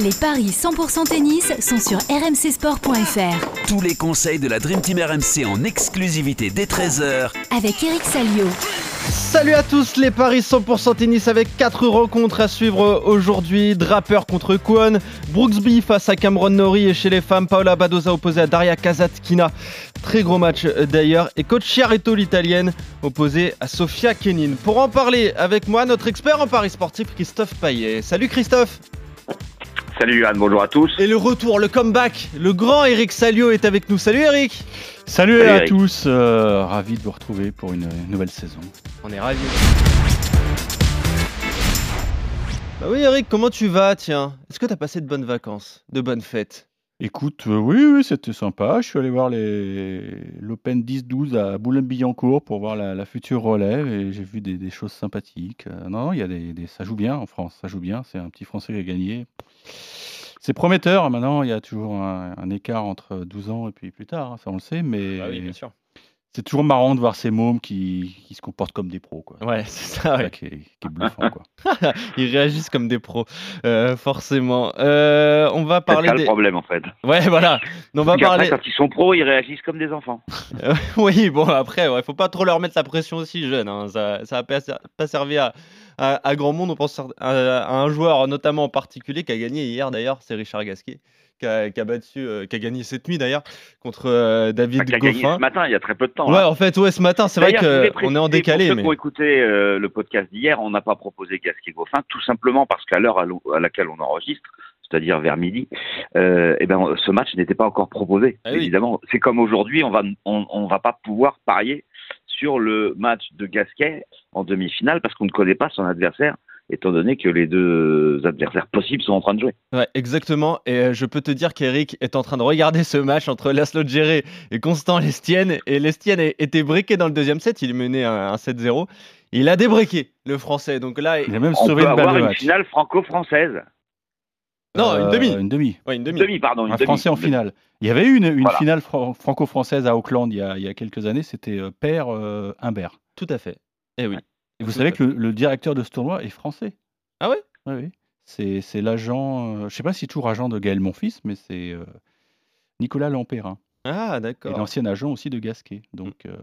Les paris 100% tennis sont sur rmcsport.fr. Tous les conseils de la Dream Team RMC en exclusivité dès 13h Avec Eric Salio. Salut à tous les paris 100% tennis avec 4 rencontres à suivre aujourd'hui. Draper contre Kwon, Brooksby face à Cameron Norrie et chez les femmes, Paola Badoza opposée à Daria Kazatkina. Très gros match euh, d'ailleurs. Et coach Chiaretto l'italienne opposée à Sofia Kenin. Pour en parler avec moi, notre expert en paris sportif Christophe Paillet. Salut Christophe Salut Anne, bonjour à tous. Et le retour, le comeback, le grand Eric Salio est avec nous. Salut Eric Salut, Salut, à Eric. tous, euh, ravi de vous retrouver pour une nouvelle saison. On est ravis. Bah oui Eric, comment tu vas? Tiens, est-ce que t'as passé de bonnes vacances, de bonnes fêtes? Écoute, euh, oui, oui, c'était sympa. Je suis allé voir l'Open 10-12 à Boulogne-Billancourt pour voir la, future relève et j'ai vu des, choses sympathiques. Euh, non, non, il y a des, ça joue bien en France, ça joue bien. C'est un petit Français qui a gagné. C'est prometteur. Maintenant, il y a toujours un, écart entre 12 ans et puis plus tard, hein, ça on le sait, mais Bah sûr. C'est toujours marrant de voir ces mômes qui, qui se comportent comme des pros, quoi. Ouais, c'est ça, C'est ouais. ça qui est, qui est bluffant, quoi. Ils réagissent comme des pros, euh, forcément. Euh, on va C'est parler le des... problème en fait. Ouais, voilà. On va parler... quand ils sont pros, ils réagissent comme des enfants. Euh, oui, bon, après, ouais, faut pas trop leur mettre la pression aussi jeune. hein. Ça, ça a pas, ser- pas servi à, à, à grand monde. On pense à, à un joueur, notamment en particulier, qui a gagné hier d'ailleurs, c'est Richard Gasquet, qui a, battu, euh, qui a gagné cette nuit d'ailleurs, contre euh, David Enfin, qui a gagné Goffin. ce matin, il y a très peu de temps. Ouais, hein. en fait, ouais, ce matin, c'est vrai qu'on est en décalé. Pour ceux Mais... qui ont écouté euh, le podcast d'hier, on n'a pas proposé Gasquet Goffin, tout simplement parce qu'à l'heure à, laquelle on enregistre, c'est-à-dire vers midi, euh, eh ben, ce match n'était pas encore proposé. Ah oui. Évidemment, c'est comme aujourd'hui, on va, on, on va pas pouvoir parier sur le match de Gasquet en demi-finale parce qu'on ne connaît pas son adversaire, étant donné que les deux adversaires possibles sont en train de jouer. Ouais, exactement. Et euh, je peux te dire qu'Eric est en train de regarder ce match entre Laszlo Djere et Constant Lestienne. Et Lestienne a- était briqué dans le deuxième set. Il menait un, un 7-0. Il a débriqué le français. Donc là, Il a même On sauvé peut une balle avoir une match. finale franco-française. Non, une demi. Une demi. ouais, une demi. Demi, pardon. Une Un demi. Français en finale. Il y avait eu une, une Voilà. finale fran- franco-française à Auckland il y a, il y a quelques années. C'était euh, Père euh, Humbert. Tout à fait. Eh oui. Et vous savez que le, le directeur de ce tournoi est français. Ah ouais? Oui, oui. C'est l'agent, euh, je ne sais pas si toujours agent de Gaël Monfils, mais c'est euh, Nicolas Lampérin. Ah, Et d'accord. l'ancien agent aussi de Gasquet. Donc euh,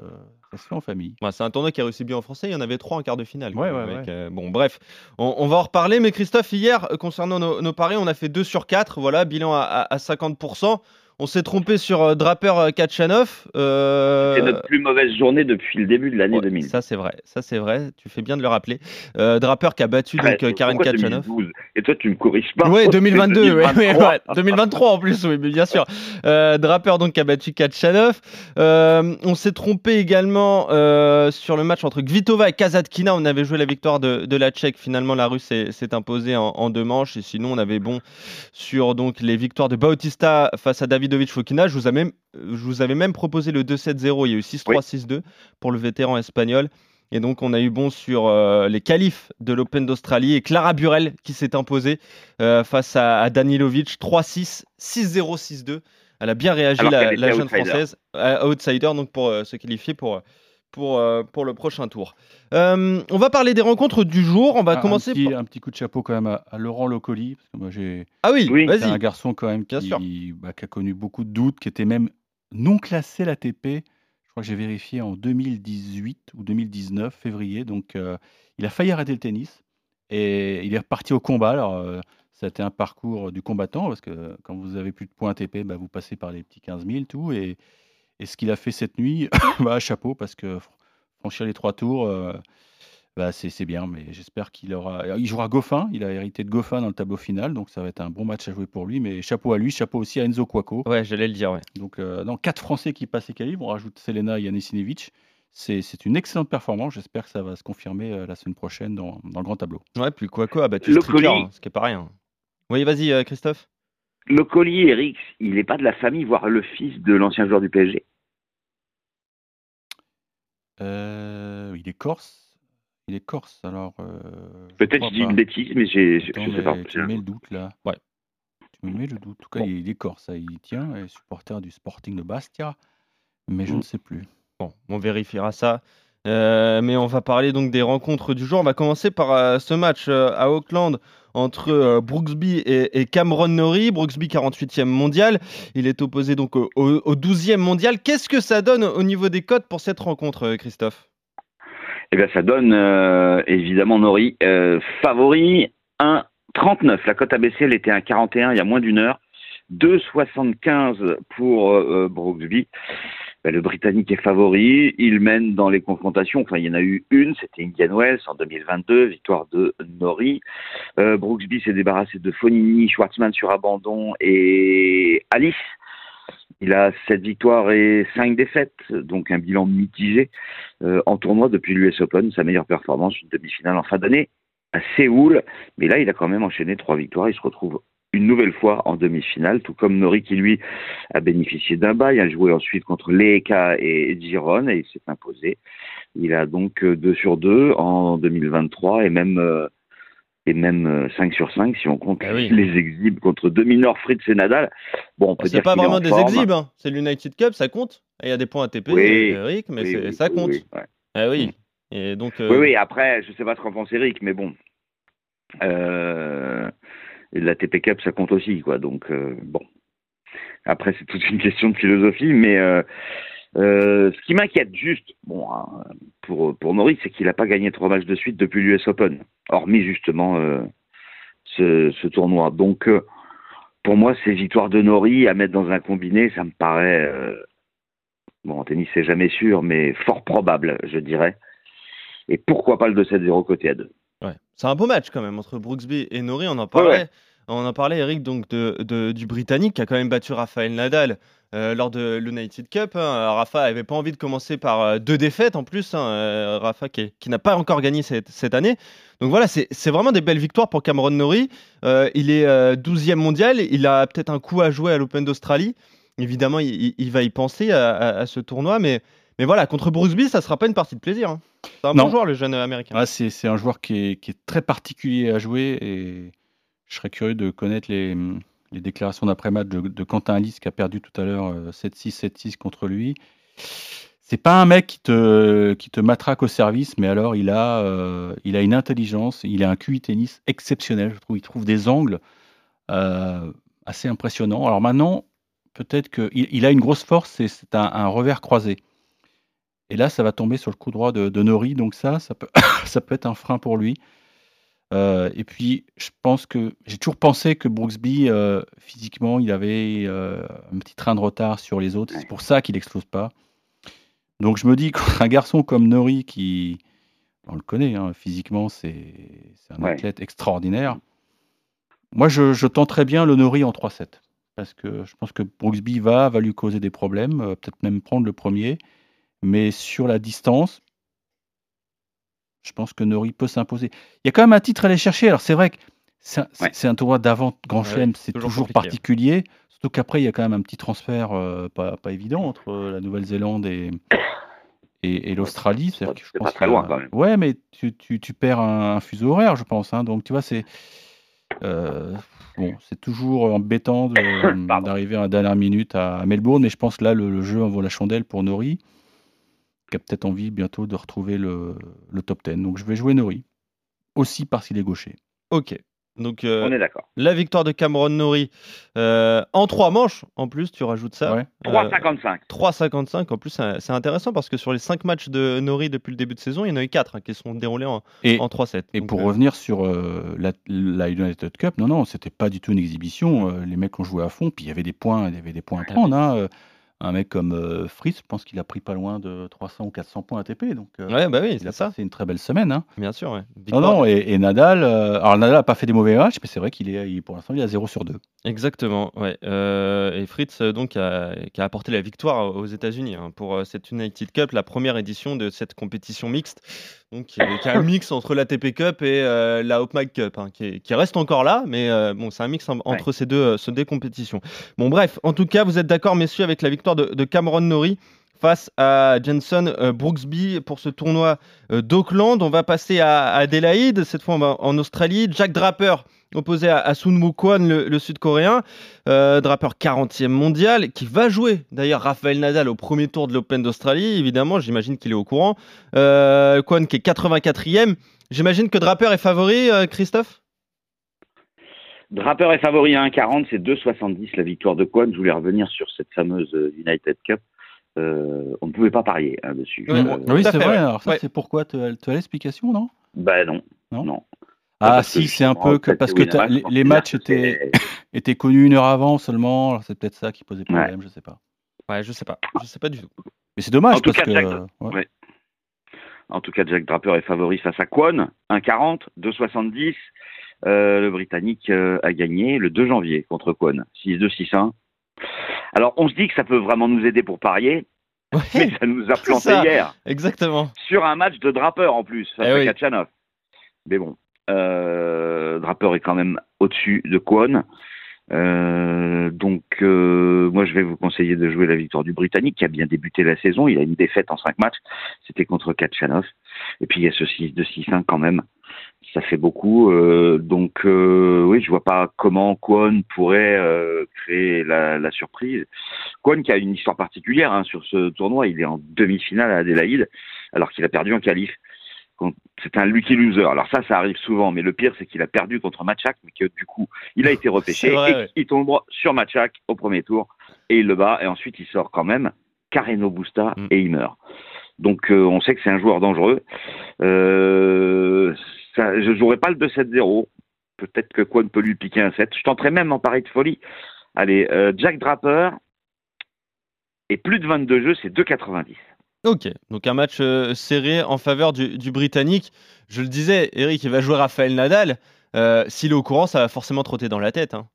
ça se fait en famille. C'est un tournoi qui a réussi bien en français. Il y en avait trois en quart de finale. Ouais, ouais, euh, bon, bref, on, on va en reparler. Mais Christophe, hier, concernant nos, nos paris, on a fait 2 sur 4. Voilà, bilan à, à- à 50%. On s'est trompé sur euh, Draper euh, Kachanov. euh, C'est notre plus mauvaise journée depuis le début de l'année ouais, 2000. Ça, c'est vrai. Ça, c'est vrai. Tu fais bien de le rappeler. Euh, Draper qui a battu Ouais, donc Karen Kachanov. 2012 Et toi, tu me corriges pas. Oui, C'est 2022, ouais, ouais, 2023. ouais, 2023 en plus, oui, mais bien sûr. Euh, Draper donc qui a battu Kachanov. On s'est trompé également sur le match entre Kvitova et Kazatkina. On avait joué la victoire de, de la Tchèque. Finalement, la Russe s'est imposée en, en deux manches. Et sinon, on avait bon sur donc les victoires de Bautista face à Davidovic Fokina. Je vous, ai même, je vous avais même proposé le 2-7-0. Il y a eu 6-3, Oui. 6-2 pour le vétéran espagnol. Et donc, on a eu bon sur euh, les qualifs de l'Open d'Australie et Clara Burel qui s'est imposée euh, face à, à Danilovic 3-6, 6-0, 6-2. Elle a bien réagi, la, jeune outsider. française, euh, outsider, donc pour euh, se qualifier pour, pour, euh, pour le prochain tour. Euh, on va parler des rencontres du jour. On va Un- commencer un, petit, par. un petit coup de chapeau quand même à, à Laurent Locoli. Parce que moi, j'ai Ah oui, Oui. c'est un vas-y. garçon quand même Bien sûr. qui, bah, qui a connu beaucoup de doutes, qui était même non classé à l'ATP. Je crois que j'ai vérifié en 2018 ou 2019, février. Donc, euh, il a failli arrêter le tennis et il est reparti au combat. Alors, euh, été un parcours du combattant parce que quand vous avez plus de points ATP, bah, vous passez par les petits 15 000, tout. Et, et ce qu'il a fait cette nuit, bah, chapeau parce que fr- franchir les trois tours. euh, bah, c'est c'est bien, mais j'espère qu'il aura. Il jouera Goffin, il a hérité de Goffin dans le tableau final, donc ça va être un bon match à jouer pour lui. Mais chapeau à lui, chapeau aussi à Enzo Cuoco. Ouais, j'allais le dire, ouais. Donc, euh, dans quatre Français qui passent les qualifs, on rajoute Selena Janicinevic. C'est c'est une excellente performance. J'espère que ça va se confirmer euh, la semaine prochaine dans, dans le grand tableau. Ouais, puis Quaco a battu Le Stricker, colis. hein, ce qui est pas rien. Oui, vas-y, euh, Christophe. Le collier, Eric, il n'est pas de la famille, voire le fils de l'ancien joueur du PSG. Euh, il est corse. Il est corse, alors. euh, je Peut-être je dis une bêtise, mais j'ai, je, je sais pas. tu me mets le doute là. Ouais. Tu me mets le doute. En tout cas, Bon. il est corse, ça, il tient. est supporter du Sporting de Bastia, mais je Mm. ne sais plus. Bon, on vérifiera ça. Euh, mais on va parler donc des rencontres du jour. On va commencer par euh, ce match euh, à Auckland entre Brooksby et, Cameron Norrie. Brooksby 48e mondial. Il est opposé donc au, au- au 12e mondial. Qu'est-ce que ça donne au niveau des cotes pour cette rencontre, Christophe? Eh bien, ça donne évidemment Nori euh, favori 1,39. La cote ABC, elle était à 41 il y a moins d'une heure. 2,75 pour Brooksby. Ben, le Britannique est favori. Il mène dans les confrontations. Enfin, il y en a eu une. C'était Indian Wells en 2022, victoire de Nori. Euh, Brooksby s'est débarrassé de Fonini, Schwartzmann sur abandon et Alice. Il a 7 victoires et 5 défaites, donc un bilan mitigé euh, en tournoi depuis l'US Open, sa meilleure performance, une demi-finale en fin d'année à Séoul. Mais là, il a quand même enchaîné trois victoires. Il se retrouve une nouvelle fois en demi-finale, tout comme Nori qui lui a bénéficié d'un bail, a joué ensuite contre Leeka et Giron et il s'est imposé. Il a donc 2 sur 2 en 2023 et même euh, et même euh, 5 sur 5 si on compte Ah oui. les exhibes contre deux mineurs Fritz et Nadal. Bon, on peut C'est dire pas vraiment en des forme. exhibes, hein. c'est l'United Cup, ça compte. Il y a des points ATP, Oui, Eric, mais Oui, ça compte. oui, ouais. Ah oui. Et donc, euh, Oui, oui, après, je sais pas ce qu'en pense Eric, mais bon. Euh, et la TP Cup, ça compte aussi, quoi. Donc, euh, bon. Après, c'est toute une question de philosophie, mais euh, euh, ce qui m'inquiète juste, hein, pour, pour Norris, c'est qu'il n'a pas gagné trois matchs de suite depuis l'US Open, hormis justement ce, tournoi. Donc, pour moi, ces victoires de Nori à mettre dans un combiné, ça me paraît, bon, en tennis, c'est jamais sûr, mais fort probable, je dirais. Et pourquoi pas le 2-7-0 côté à 2 Ouais. C'est un beau match quand même entre Brooksby et Nori. On en parlait, on en parlait Eric, donc de, de- du Britannique qui a quand même battu Rafael Nadal euh, lors de l'United Cup. hein. Rafa avait pas envie de commencer par euh, deux défaites en plus. hein. Euh, Rafa qui, n'a pas encore gagné cette, cette année. Donc voilà, c'est vraiment des belles victoires pour Cameron Norrie. Il est euh, 12e mondial. Il a peut-être un coup à jouer à l'Open d'Australie. Évidemment, il, il- il va y penser à, à- à ce tournoi. Mais, mais voilà, contre Brooksby, ça sera pas une partie de plaisir. hein. C'est un Non. bon joueur, le jeune américain. Ouais, c'est c'est un joueur qui est, qui est très particulier à jouer et je serais curieux de connaître les, les déclarations d'après-match de, de Quentin Alice qui a perdu tout à l'heure euh, 7-6, 7-6 contre lui. C'est pas un mec qui te, qui te matraque au service, mais alors il a, euh, il a une intelligence, il a un QI tennis exceptionnel. Je trouve il trouve des angles euh, assez impressionnants. Alors maintenant, peut-être qu'il il a une grosse force, c'est- c'est un, un revers croisé. Et là, ça va tomber sur le coup droit de, de Nori, donc ça, ça peut, ça peut être un frein pour lui. Euh, et puis, je pense que j'ai toujours pensé que Brooksby, euh, physiquement, il avait euh, un petit train de retard sur les autres. C'est pour ça qu'il n'explose pas. Donc, je me dis qu'un garçon comme Nori, qui, on le connaît, hein, physiquement, c'est un Ouais. athlète extraordinaire. Moi, je, je tenterais bien le Nori en 3-7. Parce que je pense que Brooksby va, va lui causer des problèmes, peut-être même prendre le premier. Mais sur la distance, je pense que Nori peut s'imposer. Il y a quand même un titre à aller chercher. Alors, c'est vrai que c'est un, Ouais. un tournoi d'avant Grand Ouais, Chelem, c'est toujours particulier. Surtout qu'après, il y a quand même un petit transfert euh, pas, pas évident entre euh, la Nouvelle-Zélande et, et, et l'Australie. c'est pas- que je c'est pas pense très a- loin, quand même. Ouais, mais tu, tu, tu perds un, un fuseau horaire, je pense. hein. Donc, tu vois, c'est. euh, bon, c'est toujours embêtant d'arriver à la dernière minute à, Melbourne, mais je pense que là, le, le jeu en vaut la chandelle pour Nori, qui a peut-être envie bientôt de retrouver le, le top 10. Donc, je vais jouer Nori, aussi parce qu'il est gaucher. Ok. Donc, euh, On est d'accord. la victoire de Cameron Norrie euh, en trois manches, en plus, tu rajoutes ça. Ouais. Euh, 3,55. 3,55. En plus, c'est intéressant parce que sur les cinq matchs de Norrie depuis le début de saison, il y en a eu quatre hein, qui sont déroulés en, Et, en 3-7. et Donc, pour euh, revenir sur euh, la, la United Cup, non, non, c'était pas du tout une exhibition. euh, les mecs ont joué à fond, puis il y avait des points, il y avait des points à Ah prendre. hein, euh, Un mec comme euh, Fritz, je pense qu'il a pris pas loin de 300 ou 400 points ATP. Donc, euh, Ouais, bah oui, c'est ça. passé une très belle semaine. hein. Bien sûr, ouais. Non, et, et Nadal, euh, alors Nadal n'a pas fait des mauvais matchs, mais c'est vrai qu'il est, il- pour l'instant, il est à 0 sur 2. Exactement, ouais. Et Fritz, donc, a, qui a apporté la victoire aux États-Unis hein, pour cette United Cup, la première édition de cette compétition mixte. Donc, qui est, qui est un mix entre l'ATP Cup et euh, la Hopmac Cup, hein, qui, est- qui reste encore là, mais euh, bon, c'est un mix en- entre ces, deux, euh, ces deux compétitions. Bon, bref, en tout cas, vous êtes d'accord, messieurs, avec la victoire de, de Cameron Norrie face à Jenson euh, Brooksby pour ce tournoi euh, d'Auckland. On va passer à, Adélaïde, cette fois en Australie. Jack Draper opposé à, à Sunwoo Kwon, le, Sud-Coréen, euh, draper 40e mondial, qui va jouer d'ailleurs Raphaël Nadal au premier tour de l'Open d'Australie. Évidemment, j'imagine qu'il est au courant. Euh, Kwon qui est 84e. J'imagine que Draper est favori, Christophe? Draper est favori à 1,40, c'est 2,70 la victoire de Kwon. Je voulais revenir sur cette fameuse United Cup. Euh, on ne pouvait pas parier hein, dessus. Ouais, Euh, oui, c'est vrai. ouais. Alors ça, Ouais. c'est pourquoi Tu as, l'explication, non? Bah non, Non non. Ah si, c'est un peu que parce que les, les matchs étaient, étaient connus une heure avant seulement. Alors c'est peut-être ça qui posait problème, je sais pas. Ouais, je sais pas. Je sais pas du tout. Mais c'est dommage En tout parce cas, que Jack- ouais. ouais. En tout cas, Jack Draper est favori face à Kwon, 1,40, 2,70. Euh, le Britannique euh, a gagné le 2 janvier contre Kwon, 6-2, 6-1. Alors, on se dit que ça peut vraiment nous aider pour parier, mais ça nous a planté ça. hier exactement. sur un match de Draper en plus, face Eh à oui. Kachanov. Mais bon, euh, Draper est quand même au-dessus de Kwon. Euh, donc, euh, moi, je vais vous conseiller de jouer la victoire du Britannique qui a bien débuté la saison. Il a une défaite en cinq matchs. C'était contre Kachanov. Et puis, il y a ce 6 de 6-1 quand même. Ça fait beaucoup. Euh, donc, euh, oui, je vois pas comment Kwon pourrait euh, créer la, la surprise. Kwon qui a une histoire particulière hein, sur ce tournoi. Il est en demi-finale à Adélaïde alors qu'il a perdu en qualif. C'est un lucky loser. Alors ça, ça arrive souvent, mais le pire, c'est qu'il a perdu contre Matchak, mais que du coup, il a été repêché vrai, et ouais. il tombe sur Matchak au premier tour et il le bat et ensuite il sort quand même Carreno Busta Mm. et il meurt. Donc euh, on sait que c'est un joueur dangereux. Euh, ça, je jouerai pas le 2-7-0. Peut-être que Kwon peut lui piquer un 7. Je tenterai même en pari de folie. Allez, euh, Jack Draper et plus de 22 jeux, c'est 2,90. Ok, donc un match euh, serré en faveur du, du Britannique. Je le disais, Eric, il va jouer Raphaël Nadal. Euh, S'il est au courant, ça va forcément trotter dans la tête. Hein.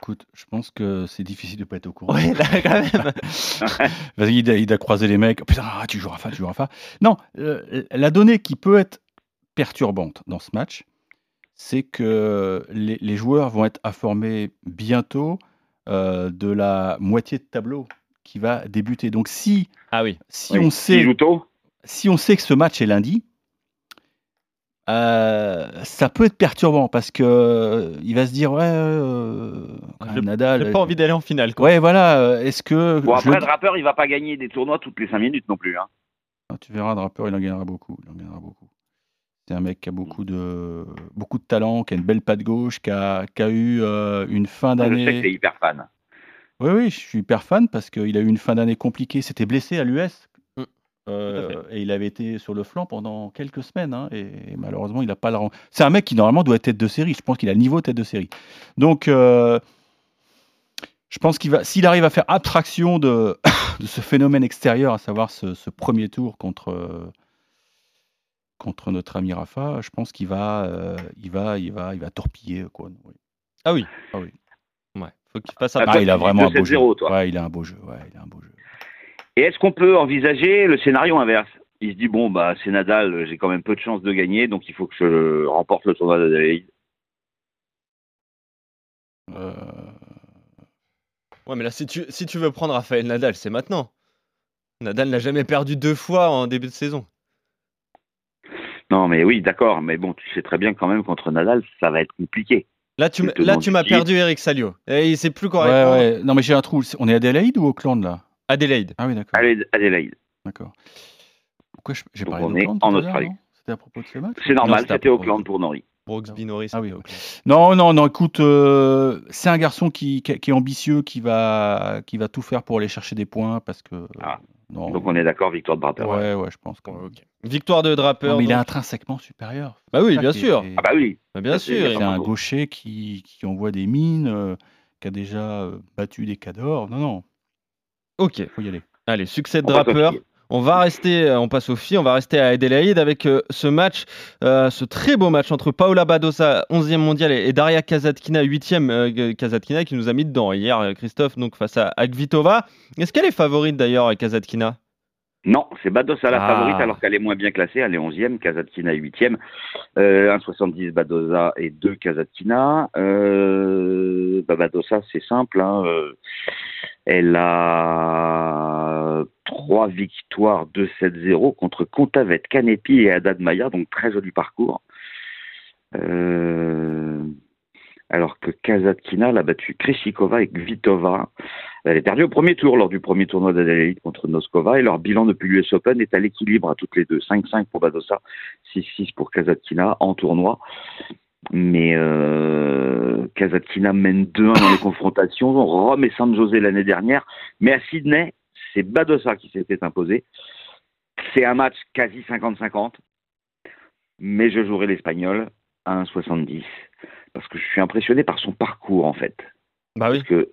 Écoute, je pense que c'est difficile de pas être au courant. Là, quand même. Vas-y, il, a- il a croisé les mecs. Putain, ah, tu joues Rafa, tu joues Rafa. Non, euh, la donnée qui peut être perturbante dans ce match, c'est que les, les joueurs vont être informés bientôt euh, de la moitié de tableau qui va débuter. Donc si, Ah oui. si, Oui. on sait, joue tôt. si on sait que ce match est lundi, euh, ça peut être perturbant parce que euh, il va se dire ouais euh, Nadal J'ai pas envie d'aller en finale. Quoi. ouais voilà euh, est-ce que Bon, je après, le- Draper, il va pas gagner des tournois toutes les 5 minutes non plus. Hein. Ah, tu verras Draper il en gagnera beaucoup il en gagnera beaucoup c'est un mec qui a beaucoup de beaucoup de talent qui a une belle patte gauche qui a, qui a eu euh, une fin Je sais que t'es d'année hyper fan. oui oui je suis hyper fan parce qu'il a eu une fin d'année compliquée c'était blessé à l'US Mm. Euh, à et il avait été sur le flanc pendant quelques semaines hein, et, malheureusement il n'a pas le rang. C'est un mec qui normalement doit être tête de série. Je pense qu'il a le niveau tête de série. Donc euh, je pense qu'il va, s'il arrive à faire abstraction de, de ce phénomène extérieur, à savoir ce, ce premier tour contre euh, contre notre ami Rafa, je pense qu'il va, euh, il va, il va, il va torpiller quoi. Oui. Ah oui. Ah oui. Ouais. Faut qu'il fasse un Ah, il a vraiment un beau jeu. 2-7-0, toi. Ouais, il a un beau jeu. Ouais, il a un beau jeu. Et est-ce qu'on peut envisager le scénario inverse? Il se dit bon bah c'est Nadal, j'ai quand même peu de chances de gagner, donc il faut que je remporte le tournoi d'Adelaide. Euh, Ouais, mais là, si tu, si tu veux prendre Raphaël Nadal, c'est maintenant. Nadal n'a jamais perdu deux fois en début de saison. Non mais oui d'accord, mais bon tu sais très bien quand même contre Nadal ça va être compliqué. Là, tu, là, m'as perdu Eric Salio. Et il sait plus quoi ouais, ouais. Non mais j'ai un trou. On est à Adélaïde ou Auckland là? Adélaïde. Ah oui d'accord. Adelaide, D'accord. Pourquoi je- j'ai parlé on est d'Auckland en Australie. C'était à propos de ce match? C'est normal, c'était. Auckland pour Nori. Brooks Binoris. Ah oui. Non, non, non, écoute, euh, c'est un garçon qui, qui- qui est ambitieux, qui va, qui va tout faire pour aller chercher des points parce que. Ah. non. Donc on est d'accord, victoire de Draper. Ouais, ouais, je pense. que- Ouais, ok. Victoire de Draper. Non, mais il est intrinsèquement supérieur. Bah oui, bien sûr. Ah bah oui. Bah, bien sûr. C'est un gaucher qui, qui envoie des mines, euh, qui a déjà euh, battu des cadors. Non, non, Ok. faut y aller. Allez, succès de Draper. On va rester, euh, on passe aux filles, on va rester à Adélaïde avec euh, ce match, euh, ce très beau match entre Paola Badosa, 11e mondial, et, Daria Kazatkina, 8e euh, Kazatkina, qui nous a mis dedans hier, Christophe, donc face à Agvitova. Est-ce qu'elle est favorite d'ailleurs, Kazatkina Non, c'est Badosa la Ah. favorite alors qu'elle est moins bien classée. Elle est 11e, Kazatkina est 8e. Euh, 1,70 Badosa et 2 Kazatkina. Euh, bah, Badosa, c'est simple. hein, euh, elle a trois victoires 2-7-0 contre Contavet, Canepi et Haddad Maya, donc très joli parcours. Euh, alors que Kazatkina l'a battu Krishikova et Kvitova. Elle est perdue au premier tour lors du premier tournoi d'Adelaide contre Noskova et leur bilan depuis l'US Open est à l'équilibre à toutes les deux. 5-5 pour Badosa, 6-6 pour Kazatkina en tournoi. Mais euh, Kazatkina mène 2-1 dans les confrontations. Rome et San José l'année dernière. Mais à Sydney, c'est Badosa qui s'était imposé. C'est un match quasi 50-50. Mais je jouerai l'Espagnol à 1,70 parce que je suis impressionné par son parcours en fait. Bah oui. Parce que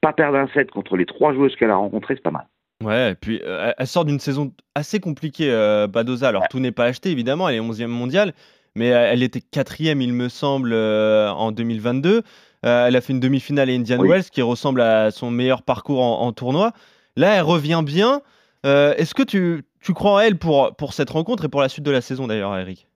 pas perdre un set contre les trois joueuses qu'elle a rencontrées, c'est pas mal. Ouais, et puis euh, elle sort d'une saison assez compliquée, euh, Badoza. Alors tout n'est pas acheté évidemment, elle est 11e mondiale, mais euh, elle était quatrième, il me semble, euh, en 2022. Euh, elle a fait une demi-finale à Indian Oui. Wells qui ressemble à son meilleur parcours en, en tournoi. Là, elle revient bien. Est-ce que tu, tu crois en elle pour, pour cette rencontre et pour la suite de la saison d'ailleurs, Eric?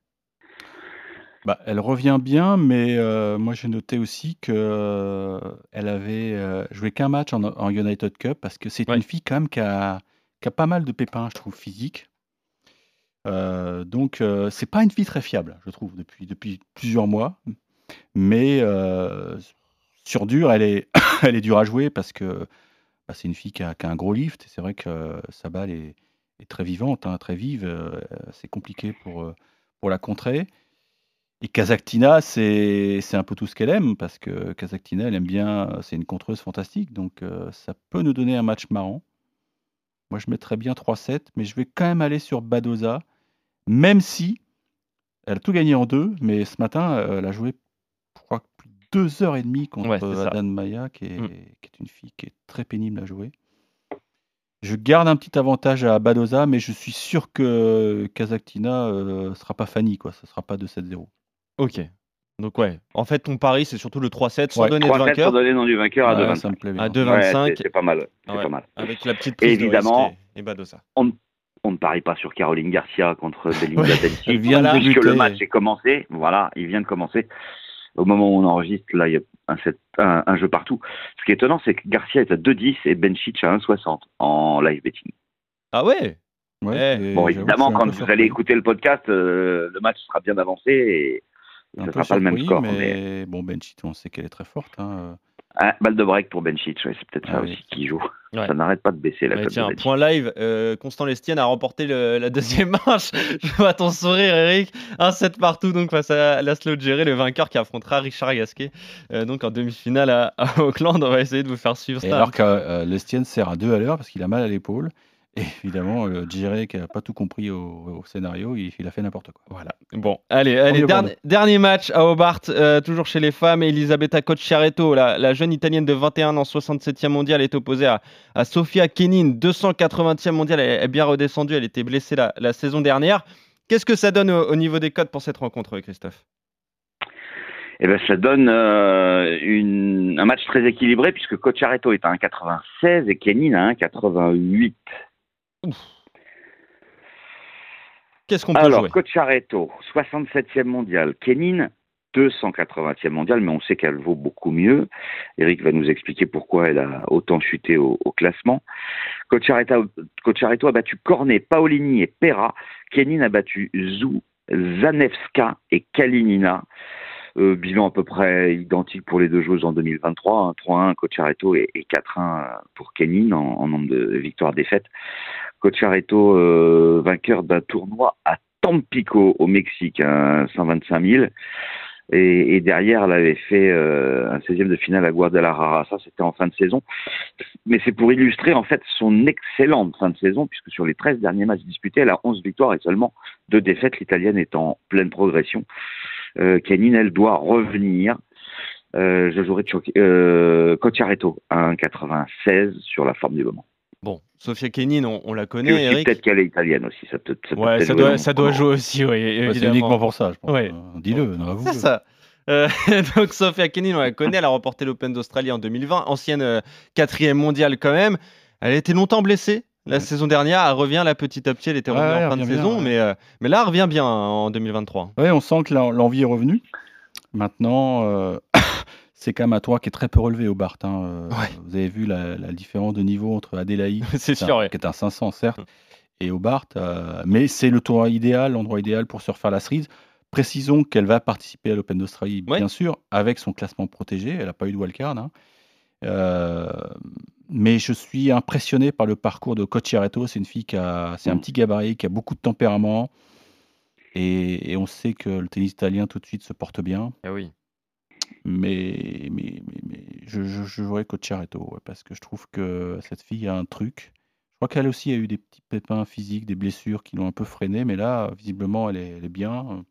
Bah, elle revient bien, mais euh, moi j'ai noté aussi que euh, elle avait euh, joué qu'un match en, en United Cup parce que c'est Ouais. une fille quand même qui a, qui a pas mal de pépins, je trouve, physiques. Donc c'est pas une fille très fiable, je trouve, depuis, depuis plusieurs mois. Mais sur dur, elle est, elle est dure à jouer parce que bah, c'est une fille qui a, qui a un gros lift. et C'est vrai que sa balle est, est très vivante, hein, très vive. c'est compliqué pour, pour la contrer. Et Kazaktina, c'est un peu tout ce qu'elle aime, parce que Kazaktina, elle aime bien, c'est une contreuse fantastique, donc euh, ça peut nous donner un match marrant. Moi, je mettrais bien 3-7, mais je vais quand même aller sur Badoza, même si elle a tout gagné en deux, mais ce matin, euh, elle a joué, je crois, plus de deux heures et demie contre Ouais. Adan Maya, qui est, Mm. qui est une fille qui est très pénible à jouer. Je garde un petit avantage à Badoza, mais je suis sûr que Kazaktina ne sera pas Fanny, quoi. Ce sera pas 2-7-0. Ok. Donc ouais, en fait ton pari c'est surtout le 3-7 sans Ouais. donner de 3 sets vainqueur. sans donner le nom du vainqueur à Ouais, 2,25. ça me plaît bien. À Ouais, 2,25 c'est- c'est pas mal. C'est Ouais. pas mal. avec la petite prise Évidemment. de risque et, et Badoza. On ne parie pas sur Caroline Garcia contre Belinda Bencic. elle vient de Voilà. puisque le match est commencé. Voilà, il vient de commencer. Au moment où on enregistre, là, il y a un, set- un- un jeu partout. Ce qui est étonnant, c'est que Garcia est à 2,10 et Bencic à 1,60 en live betting. Ah ouais? Ouais, Eh, Bon, évidemment, quand vous allez écouter le podcast, euh, le match sera bien avancé et Un ce sera pas le même score. mais, Mais... bon, Benchit, on sait qu'elle est très forte. hein. Ah, balle de break pour Bencic, ouais, c'est peut-être Ah ça oui. aussi qui joue. Ouais. Ça n'arrête pas de baisser la Ouais, tiens, de point live, euh, Constant Lestienne a remporté le- la deuxième manche. Je vois ton sourire, Eric. Un 7 partout donc face à Laszlo Djere, le vainqueur qui affrontera Richard Gasquet euh, donc en demi-finale à, à Auckland. On va essayer de vous faire suivre Et ça. alors que euh, Lestienne sert à deux à l'heure parce qu'il a mal à l'épaule. Et évidemment, euh, qui n'a pas tout compris au, au scénario, il, il a fait n'importe quoi. Voilà. Bon, allez, allez dernier, dernier match à Hobart, euh, toujours chez les femmes. Elisabetta Cocciaretto, la, la jeune italienne de 21 ans, 67e mondiale, est opposée à, à Sofia Kenin, 280e mondiale. Elle est bien redescendue, elle était blessée la, la saison dernière. Qu'est-ce que ça donne au, au niveau des codes pour cette rencontre, Christophe? Eh ben, ça donne euh, une, un match très équilibré puisque Cocciaretto est à 1,96 et Kenin à 1,88. Qu'est-ce qu'on peut Alors, jouer? Cocciaretto, 67e mondial. Kenin, 280e mondial, mais on sait qu'elle vaut beaucoup mieux. Eric va nous expliquer pourquoi elle a autant chuté au, au classement. Cocciaretto, Cocciaretto a battu Cornet, Paolini et Pera. Kenin a battu Zou, Zanevska et Kalinina. Euh, bilan à peu près identique pour les deux joueuses en 2023, hein, 3-1 Cocciaretto et, et 4-1 pour Kenin en, en nombre de victoires-défaites. Cocciaretto, euh, vainqueur d'un tournoi à Tampico au Mexique, à 125 000. Et, derrière, elle avait fait euh, un 16e de finale à Guadalajara. Ça, c'était en fin de saison. Mais c'est pour illustrer en fait son excellente fin de saison, puisque sur les 13 derniers matchs disputés, elle a 11 victoires et seulement deux défaites. L'italienne est en pleine progression. Euh, Kenin, elle doit revenir. Euh, je jouerai Cocciaretto à 1,96 sur la forme du moment. Bon, Sofia Kenin, on, on la connaît, Eric. peut-être qu'elle est italienne aussi. Ça peut, ça peut Ouais, peut-être ça jouer doit, ça jouer aussi, oui, Ouais, c'est évidemment. uniquement pour ça, je pense. Ouais. Euh, Dis-le. C'est ça. Euh, donc Sofia Kenin, on la connaît, elle a remporté l'Open d'Australie en 2020, ancienne euh, quatrième mondiale quand même. Elle a été longtemps blessée la Ouais. saison dernière, elle revient là petit à petit, elle était revenue ouais, en fin de bien, saison, ouais. mais, euh, mais là elle revient bien hein, en 2023. Ouais, on sent que l'en- l'envie est revenue. Maintenant, euh, c'est quand même un toit qui est très peu relevé au Bart. hein. Euh, Ouais. Vous avez vu la, la différence de niveau entre Adélaïde, C'est qui est sûr, un- ouais. qui est un 500 certes, et au Bart. euh, mais c'est le tournoi idéal, l'endroit idéal pour se refaire la cerise. Précisons qu'elle va participer à l'Open d'Australie, Ouais. bien sûr, avec son classement protégé. Elle n'a pas eu de wildcard. hein. Euh, mais je suis impressionné par le parcours de Cocciaretto. C'est une fille qui a, c'est un Mm. petit gabarit, qui a beaucoup de tempérament. Et, et on sait que le tennis italien tout de suite se porte bien. Ah oui. Mais, mais, mais, mais je, je, je jouerais Cocciaretto, ouais, parce que je trouve que cette fille a un truc. Je crois qu'elle aussi a eu des petits pépins physiques, des blessures qui l'ont un peu freinée, mais là, visiblement, elle est, elle est bien.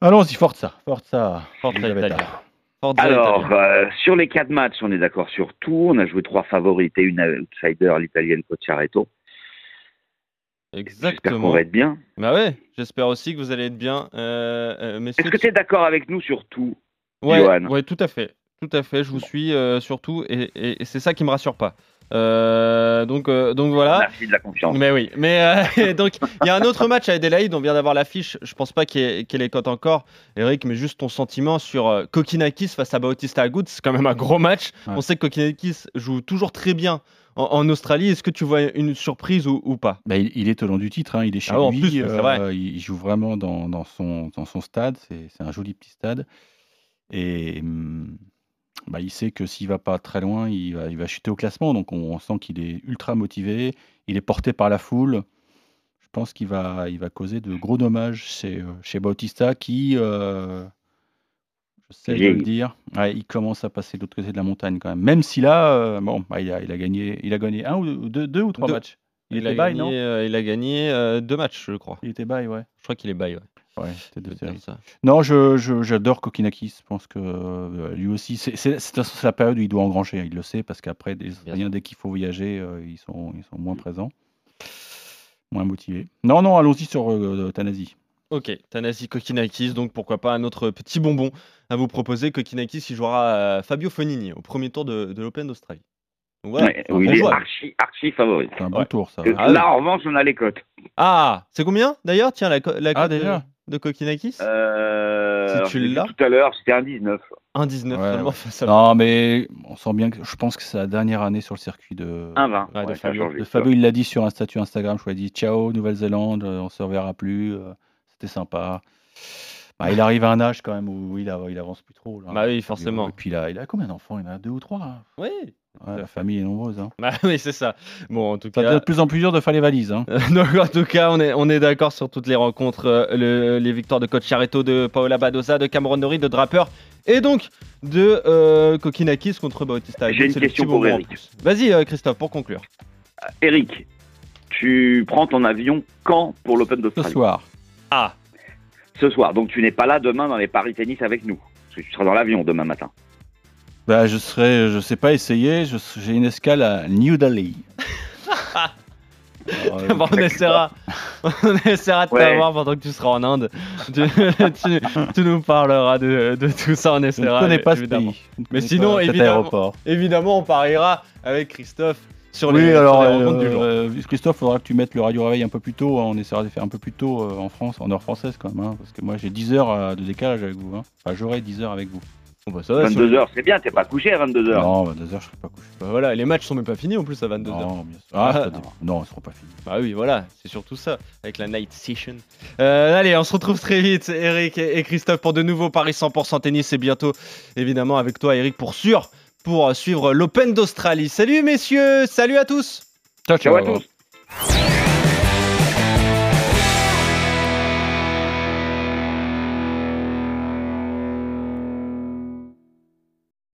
Allons-y, Forza, Forza, Forza Elisabetta. Italia. Forza Alors, Italia. euh, sur les quatre matchs, on est d'accord sur tout. On a joué trois favoris et une outsider, l'italienne Cocciaretto. Exactement. va être bien. Bah ouais, j'espère aussi que vous allez être bien, euh, euh. Est-ce que tu es d'accord avec nous sur tout Ouais, Johan ouais, tout à fait. Tout à fait, je vous suis euh, surtout, et, et- et c'est ça qui me rassure pas. Euh, donc, euh, donc voilà. Merci de la confiance. Mais oui, mais euh, donc il y a un autre match à Adelaide, on vient d'avoir l'affiche, je pense pas qu'elle est cote encore, Eric, mais juste ton sentiment sur euh, Kokinakis face à Bautista Agut, c'est quand même un gros match. Ouais. On sait que Kokinakis joue toujours très bien en, en Australie, est-ce que tu vois une surprise ou, ou pas? Bah, il, il est au long du titre, hein, il est chez Ah en plus, vrai. euh, il, joue vraiment dans, dans son, dans son stade, c'est un joli petit stade. Et hum, bah, il sait que s'il va pas très loin, il va, il va chuter au classement, donc on, on sent qu'il est ultra motivé, il est porté par la foule. Je pense qu'il va, il va causer de gros dommages chez, euh, chez Bautista qui, euh, je sais de le dire, ouais, il commence à passer de l'autre côté de la montagne quand même. Même si là, euh, bon, bah, il, a, il a gagné, il a gagné un ou deux, deux ou trois Deux. matchs. Il, il, a était bail, gagné, non euh, il a gagné euh, deux matchs, je crois. Il était bail, ouais. Je crois qu'il est bail, ouais. Ouais, deux ça. Non, je, je- j'adore Kokinakis. Je pense que euh, lui aussi, c'est, c'est, c'est- c'est la période où il doit engranger. Il le sait parce qu'après, dès qu'il faut voyager, euh, ils, sont, ils sont moins présents, moins motivés. Non, non, allons-y sur euh, Tanasi. Ok, Tanasi Kokinakis, donc pourquoi pas un autre petit bonbon à vous proposer. Kokinakis, il jouera euh, Fabio Fonini au premier tour de, de l'Open d'Australie. Voilà, Ouais, un bon il est joueur. archi, archi favori. C'est un bon Ouais. tour, ça. Euh, Ah Là, en revanche, on a les cotes. Ah, c'est combien d'ailleurs? Tiens, la, la Ah, cote déjà de, de Kokinakis? Euh, Si tu l'as. Tout à l'heure, c'était un 19. 1,19 Ouais, seulement Non, mais on sent bien que je pense que c'est la dernière année sur le circuit de, 1,20. Ouais, de ça a Fabio. changé. de Fabio. Il l'a dit sur un statut Instagram. Je lui ai dit Ciao, Nouvelle-Zélande, euh, on se reverra plus. Euh, C'était sympa. Bah, il arrive à un âge quand même où il, a- il avance plus trop. là. Bah oui, forcément. Et puis il a, il a combien d'enfants? Il en a deux ou trois. hein Oui, Ouais, la famille est nombreuse. Hein. bah oui, c'est ça. Bon, en tout Ça devient cas, de plus en plus dur de faire les valises. Hein. donc, en tout cas, on est, on est d'accord sur toutes les rencontres, euh, le- les victoires de Cocciaretto, de Paola Badoza, de Cameron Norrie, de Draper, et donc de euh, Kokinakis contre Bautista. J'ai une question pour Eric. Vas-y, euh, Christophe, pour conclure. Eric, tu prends ton avion quand pour l'Open Ce d'Australie? soir. Ah, Ce soir. Donc tu n'es pas là demain dans les paris tennis avec nous. Parce que tu seras dans l'avion demain matin. Bah, je serai, je sais pas essayer. J'ai une escale à New Delhi. Alors, euh, Bon, on essaiera, on essaiera de Ouais. t'avoir pendant que tu seras en Inde. Tu, tu- tu nous parleras de, de tout ça, on je ne essaiera. connais pas ce évidemment. pays. Je ne Mais sinon, évidemment. Évidemment, on pariera avec Christophe sur Oui, les, sur alors, les rencontres du jour. euh, Christophe, faudra que tu mettes le radio réveil un peu plus tôt. hein. On essaiera de faire un peu plus tôt euh, en France, en heure française quand même. hein, parce que moi, j'ai 10 heures euh, de décalage avec vous. hein. Enfin, j'aurai 10 heures avec vous. Bon, bah, ça va, sur- 22h, c'est bien, t'es pas couché à 22h. Non, 22 heures, je serai pas couché. Bah, voilà, les matchs sont même pas finis en plus à 22h. Non, bien sûr. Ah, Ah, ça non. dépend. non, ils seront pas finis. Bah oui, voilà, c'est surtout ça, avec la night session. Euh, allez, on se retrouve très vite, Eric et et Christophe, pour de nouveaux paris 100% tennis et bientôt, évidemment, avec toi, Eric, pour sûr, pour suivre l'Open d'Australie. Salut, messieurs, salut à tous! Ciao, Ciao à tous.